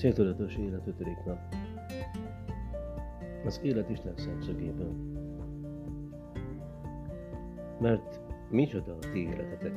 Céltudatos élet ötödik nap. Az élet Isten szemszögéből. Mert micsoda a ti életetek?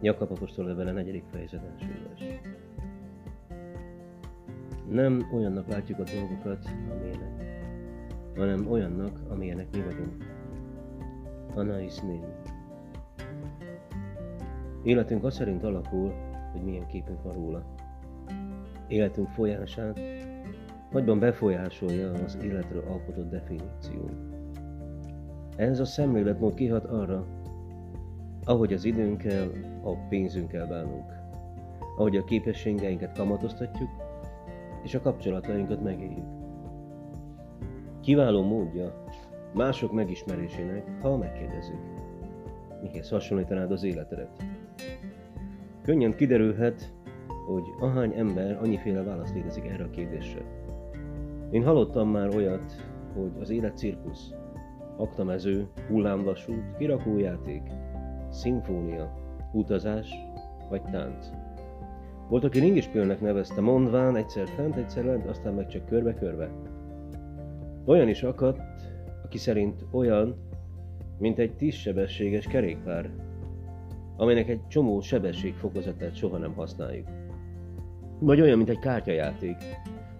Jakab apostol levele negyedik fejezet első vers. Nem olyannak látjuk a dolgokat, amilyenek, hanem olyannak, amilyenek mi vagyunk. Anais néni. Életünk az szerint alakul, hogy milyen képünk van róla. Életünk folyását nagyban befolyásolja az életről alkotott definíciónk. Ez a szemléletmód kihat arra, ahogy az időnkkel, a pénzünkkel bánunk, ahogy a képességeinket kamatoztatjuk, és a kapcsolatainkat megéljük. Kiváló módja mások megismerésének, ha megkérdezzük, mihez hasonlítanád az életedet. Könnyen kiderülhet, hogy ahány ember, annyiféle válasz létezik erre a kérdésre. Én hallottam már olyat, hogy az élet cirkusz, aktamező, hullámvasút, kirakójáték, szimfónia, utazás vagy tánc. Volt, aki ringispülnek nevezte, mondván egyszer fent, egyszer lent, aztán meg csak körbe-körbe. Olyan is akadt, aki szerint olyan, mint egy tízsebességes kerékpár, aminek egy csomó sebességfokozatát soha nem használjuk. Vagy olyan, mint egy kártyajáték,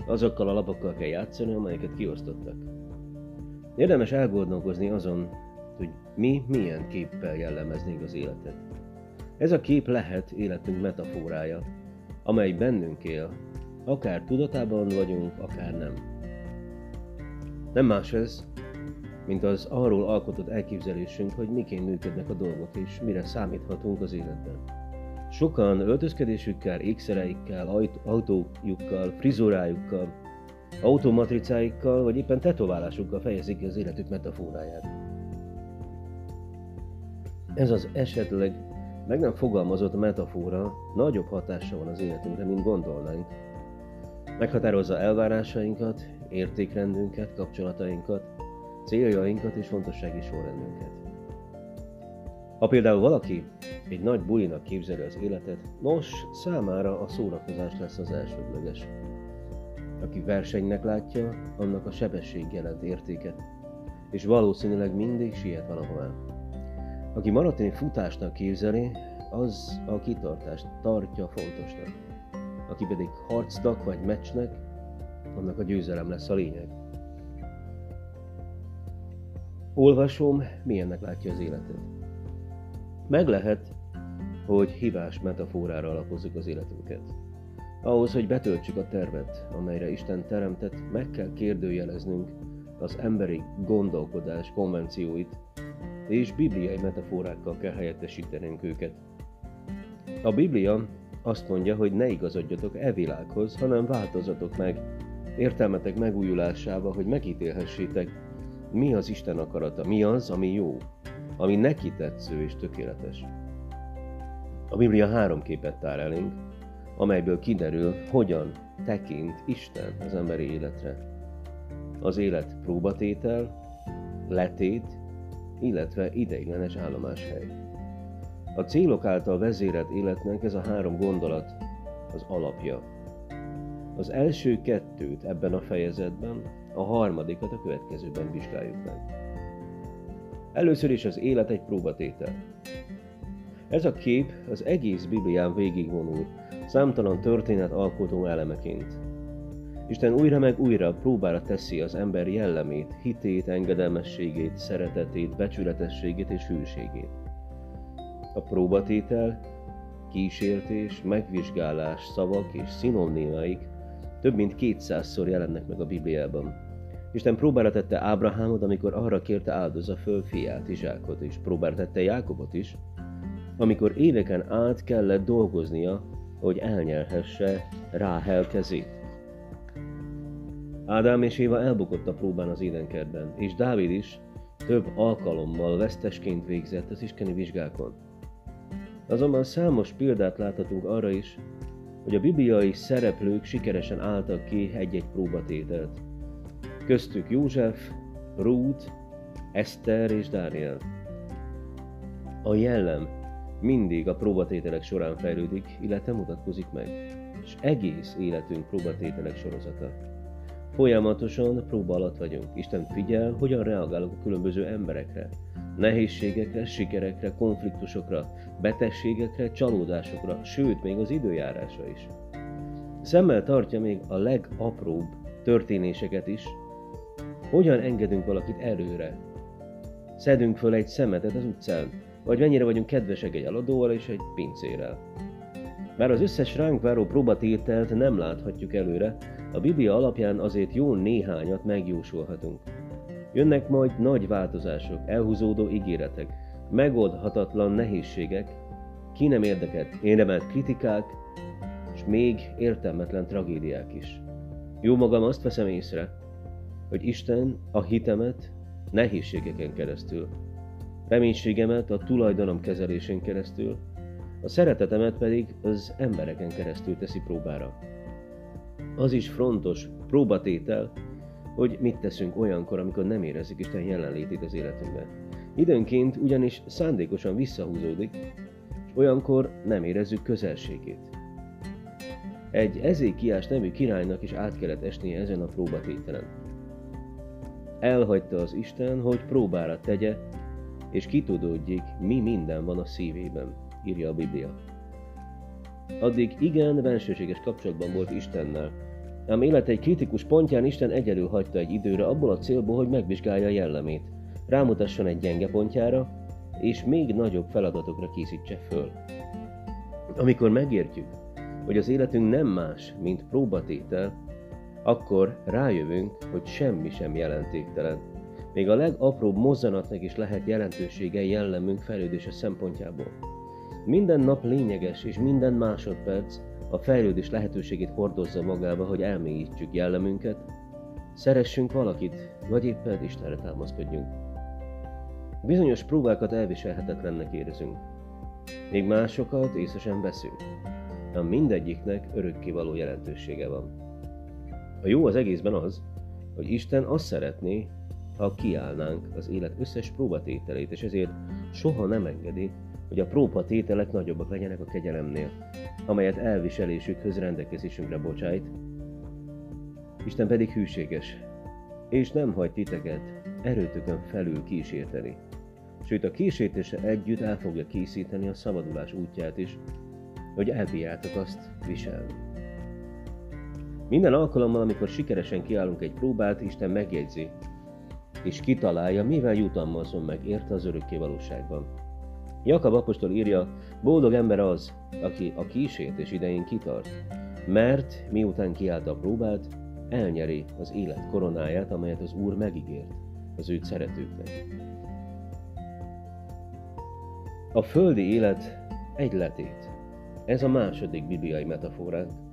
azokkal a lapokkal kell játszani, amelyeket kiosztottak. Érdemes elgondolkozni azon, hogy mi milyen képpel jellemeznénk az életet. Ez a kép lehet életünk metaforája, amely bennünk él, akár tudatában vagyunk, akár nem. Nem más ez, mint az arról alkotott elképzelésünk, hogy miként működnek a dolgok, és mire számíthatunk az életben. Sokan öltözkedésükkel, ékszereikkel, autójukkal, frizurájukkal, automatricáikkal, vagy éppen tetoválásukkal fejezik ki az életük metaforáját. Ez az esetleg meg nem fogalmazott metafora nagyobb hatása van az életünkre, mint gondolnánk. Meghatározza elvárásainkat, értékrendünket, kapcsolatainkat, céljainkat és fontossági sorrendünket. Ha például valaki egy nagy bulinak képzeli az életet, nos, számára a szórakozás lesz az elsődleges. Aki versenynek látja, annak a sebesség jelent értéket, és valószínűleg mindig siet valahová. Aki maratoni futásnak képzeli, az a kitartást tartja fontosnak. Aki pedig harcnak vagy meccsnek, annak a győzelem lesz a lényeg. Olvasom, milyennek látja az életet. Meg lehet, hogy hibás metaforára alapozzuk az életünket. Ahhoz, hogy betöltsük a tervet, amelyre Isten teremtett, meg kell kérdőjeleznünk az emberi gondolkodás konvencióit, és bibliai metaforákkal kell helyettesítenünk őket. A Biblia azt mondja, hogy ne igazodjatok e világhoz, hanem változatok meg, értelmetek megújulásával, hogy megítélhessétek, mi az Isten akarata, mi az, ami jó, ami neki tetsző és tökéletes. A Biblia három képet tár elénk, amelyből kiderül, hogyan tekint Isten az emberi életre. Az élet próbatétel, letét, illetve ideiglenes állomáshely. A célok által vezérelt életnek ez a három gondolat az alapja. Az első kettőt ebben a fejezetben a harmadikat a következőben vizsgáljuk meg. Először is az élet egy próbatétel. Ez a kép az egész Biblián végigvonul, számtalan történet alkotó elemeként. Isten újra meg újra próbára teszi az ember jellemét, hitét, engedelmességét, szeretetét, becsületességét és hűségét. A próbatétel, kísértés, megvizsgálás, szavak és szinonimáik több mint kétszázszor jelennek meg a Bibliában. Isten próbára tette Ábrahámot, amikor arra kérte áldozza föl fiát, Izsákot, és próbára tette Jákobot is, amikor éveken át kellett dolgoznia, hogy elnyelhesse Ráhel kezét. Ádám és Éva elbukott a próbán az édenkertben, és Dávid is több alkalommal vesztesként végzett az iskeni vizsgákon. Azonban számos példát láthatunk arra is, hogy a bibliai szereplők sikeresen álltak ki egy-egy próbatételt köztük József, Ruth, Eszter és Dániel. A jellem mindig a próbatételek során fejlődik, illetve mutatkozik meg. és egész életünk próbatételek sorozata. Folyamatosan próba alatt vagyunk. Isten figyel, hogyan reagálok a különböző emberekre, nehézségekre, sikerekre, konfliktusokra, betegségekre, csalódásokra, sőt, még az időjárásra is. Szemmel tartja még a legapróbb történéseket is, hogyan engedünk valakit előre. Szedünk föl egy szemetet az utcán, vagy mennyire vagyunk kedvesek egy eladóval és egy pincérrel. Már az összes ránk váró próbatételt nem láthatjuk előre, a Biblia alapján azért jó néhányat megjósolhatunk. Jönnek majd nagy változások, elhúzódó ígéretek, megoldhatatlan nehézségek, ki nem érdekelt, érdemelt kritikák, és még értelmetlen tragédiák is. Jó magam azt veszem észre, hogy Isten a hitemet nehézségeken keresztül, reménységemet a tulajdonom kezelésén keresztül, a szeretetemet pedig az embereken keresztül teszi próbára. Az is fontos próbatétel, hogy mit teszünk olyankor, amikor nem érezzük Isten jelenlétét az életünkben. Időnként ugyanis szándékosan visszahúzódik, és olyankor nem érezzük közelségét. Egy Ezékiás nevű királynak is át kellett esnie ezen a próbatételen. Elhagyta az Isten, hogy próbára tegye, és kitudódjék, mi minden van a szívében, írja a Biblia. Addig igen bensőséges kapcsolatban volt Istennel, ám élet egy kritikus pontján Isten egyedül hagyta egy időre abból a célból, hogy megvizsgálja a jellemét, rámutasson egy gyenge pontjára, és még nagyobb feladatokra készítse föl. Amikor megértjük, hogy az életünk nem más, mint próbatétel, akkor rájövünk, hogy semmi sem jelentéktelen. Még a legapróbb mozzanatnak is lehet jelentősége jellemünk fejlődése szempontjából. Minden nap lényeges, és minden másodperc a fejlődés lehetőségét hordozza magába, hogy elmélyítsük jellemünket, szeressünk valakit, vagy éppen Istenre támaszkodjunk. Bizonyos próbákat elviselhetetlennek érzünk, még másokat észre sem veszünk, de mindegyiknek örökkévaló jelentősége van. A jó az egészben az, hogy Isten azt szeretné, ha kiállnánk az élet összes próbatételét, és ezért soha nem engedi, hogy a próbatételek nagyobbak legyenek a kegyelemnél, amelyet elviselésükhöz rendelkezésünkre bocsájt. Isten pedig hűséges, és nem hagy titeket erőtökön felül kísérteni. Sőt, a kísértése együtt el fogja készíteni a szabadulás útját is, hogy elbírjátok azt viselni. Minden alkalommal, amikor sikeresen kiállunk egy próbát, Isten megjegyzi, és kitalálja, mivel jutalmazom meg érte az örökké valóságban. Jakab apostol írja, boldog ember az, aki a kísértés idején kitart, mert miután kiállt a próbát, elnyeri az élet koronáját, amelyet az Úr megígért az őt szeretőknek. A földi élet egy letét. Ez a második bibliai metaforánk.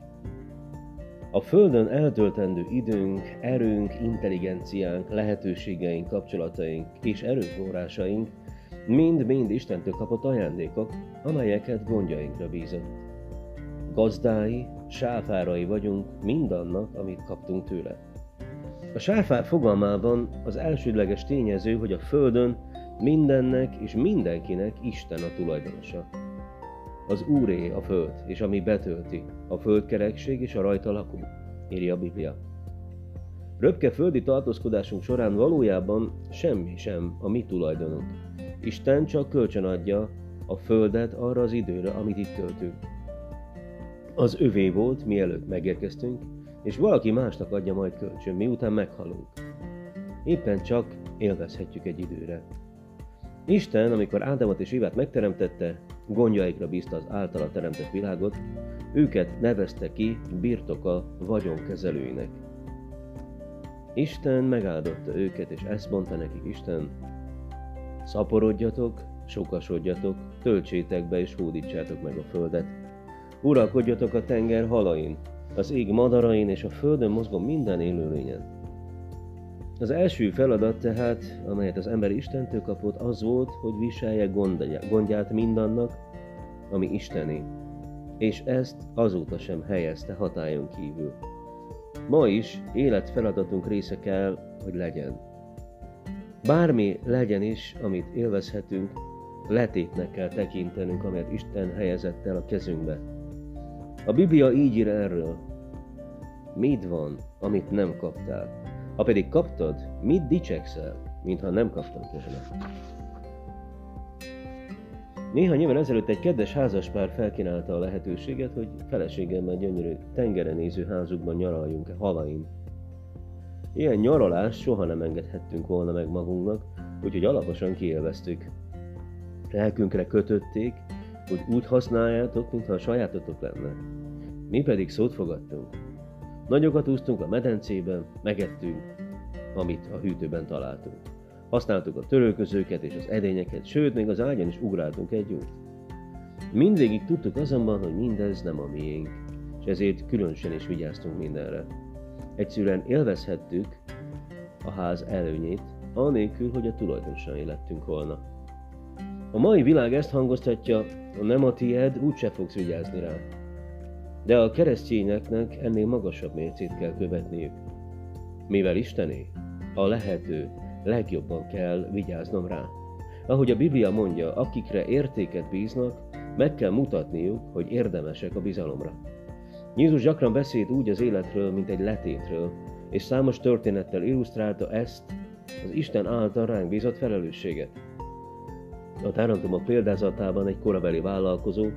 A Földön eltöltendő időnk, erőnk, intelligenciánk, lehetőségeink, kapcsolataink és erőforrásaink mind-mind Istentől kapott ajándékok, amelyeket gondjainkra bízott. Gazdái, sáfárai vagyunk mindannak, amit kaptunk tőle. A sáfár fogalmában az elsődleges tényező, hogy a Földön mindennek és mindenkinek Isten a tulajdonosa. Az Úré a Föld, és ami betölti, a földkerekség és a rajta lakó, írja a Biblia. Röpke földi tartózkodásunk során valójában semmi sem a mi tulajdonunk. Isten csak kölcsön adja a földet arra az időre, amit itt töltünk. Az övé volt, mielőtt megérkeztünk, és valaki másnak adja majd kölcsön, miután meghalunk. Éppen csak élvezhetjük egy időre. Isten, amikor Ádámot és Ivát megteremtette, gondjaikra bízta az általa teremtett világot, őket nevezte ki birtoka vagyonkezelőinek. Isten megáldotta őket, és ezt mondta nekik Isten, szaporodjatok, sokasodjatok, töltsétek be és hódítsátok meg a földet. Uralkodjatok a tenger halain, az ég madarain és a földön mozgó minden élőlényen. Az első feladat tehát, amelyet az ember Istentől kapott, az volt, hogy viselje gondját mindannak, ami Isteni, és ezt azóta sem helyezte hatályon kívül. Ma is életfeladatunk része kell, hogy legyen. Bármi legyen is, amit élvezhetünk, letétnek kell tekintenünk, amelyet Isten helyezett el a kezünkbe. A Biblia így ír erről. Mit van, amit nem kaptál? Ha pedig kaptad, mit dicsekszel, mintha nem kaptad volna? Néhány évvel ezelőtt egy kedves házaspár felkínálta a lehetőséget, hogy feleségemmel gyönyörű tengeren néző házukban nyaraljunk halain. Ilyen nyaralást soha nem engedhettünk volna meg magunknak, úgyhogy alaposan kiélveztük. Lelkünkre kötötték, hogy úgy használjátok, mintha a sajátotok lenne. Mi pedig szót fogadtunk. Nagyokat úsztunk a medencében, megettünk, amit a hűtőben találtunk. Használtuk a törölközőket és az edényeket, sőt, még az ágyon is ugráltunk egy jót. Mindvégig tudtuk azonban, hogy mindez nem a miénk, és ezért különösen is vigyáztunk mindenre. Egyszerűen élvezhettük a ház előnyét, anélkül, hogy a tulajdonosai lettünk volna. A mai világ ezt hangoztatja, ha nem a tied, úgyse fogsz vigyázni rá. De a keresztényeknek ennél magasabb mércét kell követniük. Mivel Istené, a lehető legjobban kell vigyáznom rá. Ahogy a Biblia mondja, akikre értéket bíznak, meg kell mutatniuk, hogy érdemesek a bizalomra. Jézus gyakran beszélt úgy az életről, mint egy letétről, és számos történettel illusztrálta ezt, az Isten által ránk bízott felelősséget. A tárandumok példázatában egy korabeli vállalkozó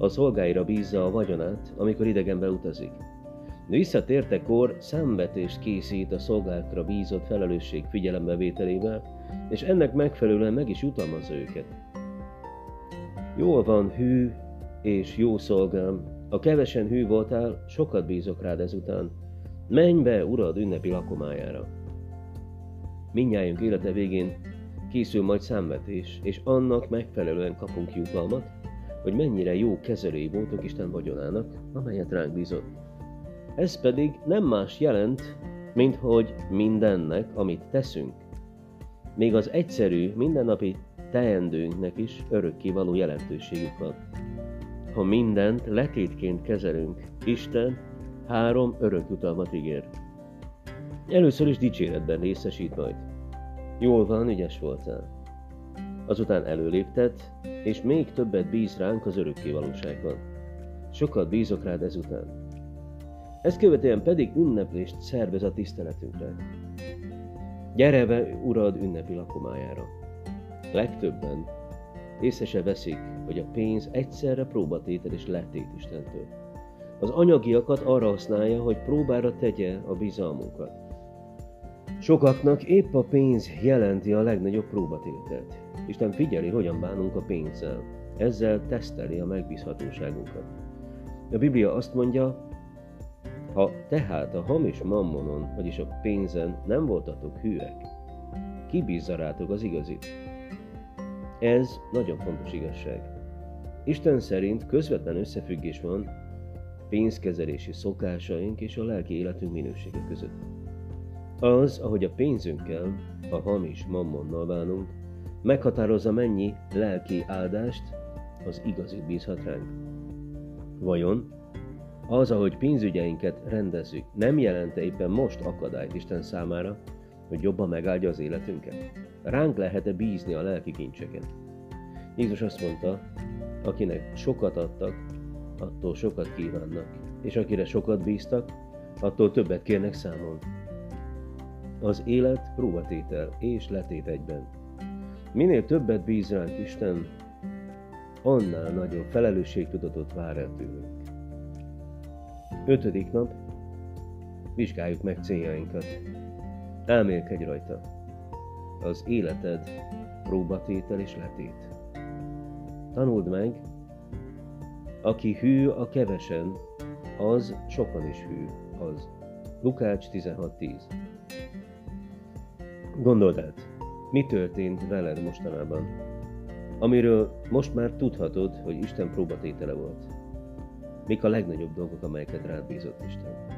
a szolgáira bízza a vagyonát, amikor idegenbe utazik. Visszatértekor számvetést készít a szolgálatra bízott felelősség figyelembevételével, és ennek megfelelően meg is jutalmazza őket. Jól van, hű és jó szolgám, a kevesen hű voltál, sokat bízok rád ezután. Menj be, urad, ünnepi lakomájára. Minnyájunk élete végén készül majd számvetés, és annak megfelelően kapunk jutalmat, hogy mennyire jó kezelői voltunk Isten vagyonának, amelyet ránk bízott. Ez pedig nem más jelent, mint hogy mindennek, amit teszünk, még az egyszerű, mindennapi teendőnknek is örökkévaló jelentőségük van. Ha mindent letétként kezelünk, Isten három örökjutalmat ígér. Először is dicséretben részesít majd. Jól van, ügyes voltál. Azután előléptet, és még többet bíz ránk az örökkévalóságban. Sokat bízok rád ezután. Ezt követően pedig ünneplést szervez a tiszteletünkre. Gyere be, urad, ünnepi lakomájára. Legtöbben észre se veszik, hogy a pénz egyszerre próbatétel és letét Istentől. Az anyagiakat arra használja, hogy próbára tegye a bizalmunkat. Sokaknak épp a pénz jelenti a legnagyobb próbatételt. Isten figyeli, hogyan bánunk a pénzzel. Ezzel teszteli a megbízhatóságunkat. A Biblia azt mondja, ha tehát a hamis mammonon, vagyis a pénzen nem voltatok hűek, ki bízza rátok az igazit? Ez nagyon fontos igazság. Isten szerint közvetlen összefüggés van pénzkezelési szokásaink és a lelki életünk minősége között. Az, ahogy a pénzünkkel, a hamis mammonnal bánunk, meghatározza mennyi lelki áldást az igazit bízhat ránk. Vajon az, ahogy pénzügyeinket rendezzük, nem jelente éppen most akadályt Isten számára, hogy jobban megáldja az életünket? Ránk lehet-e bízni a lelki kincseket? Jézus azt mondta, akinek sokat adtak, attól sokat kívánnak, és akire sokat bíztak, attól többet kérnek számon. Az élet próbatétel és letét egyben. Minél többet bíz ránk Isten, annál nagyobb felelősségtudatot vár el tőlünk. Ötödik nap. Vizsgáljuk meg céljainkat. Elmélkedj rajta. Az életed próbatétel és letét. Tanuld meg, aki hű a kevesen, az sokan is hű, az. Lukács 16.10 Gondold át, mi történt veled mostanában, amiről most már tudhatod, hogy Isten próbatétele volt. Mik a legnagyobb dolgok, amelyeket rád bízott Isten?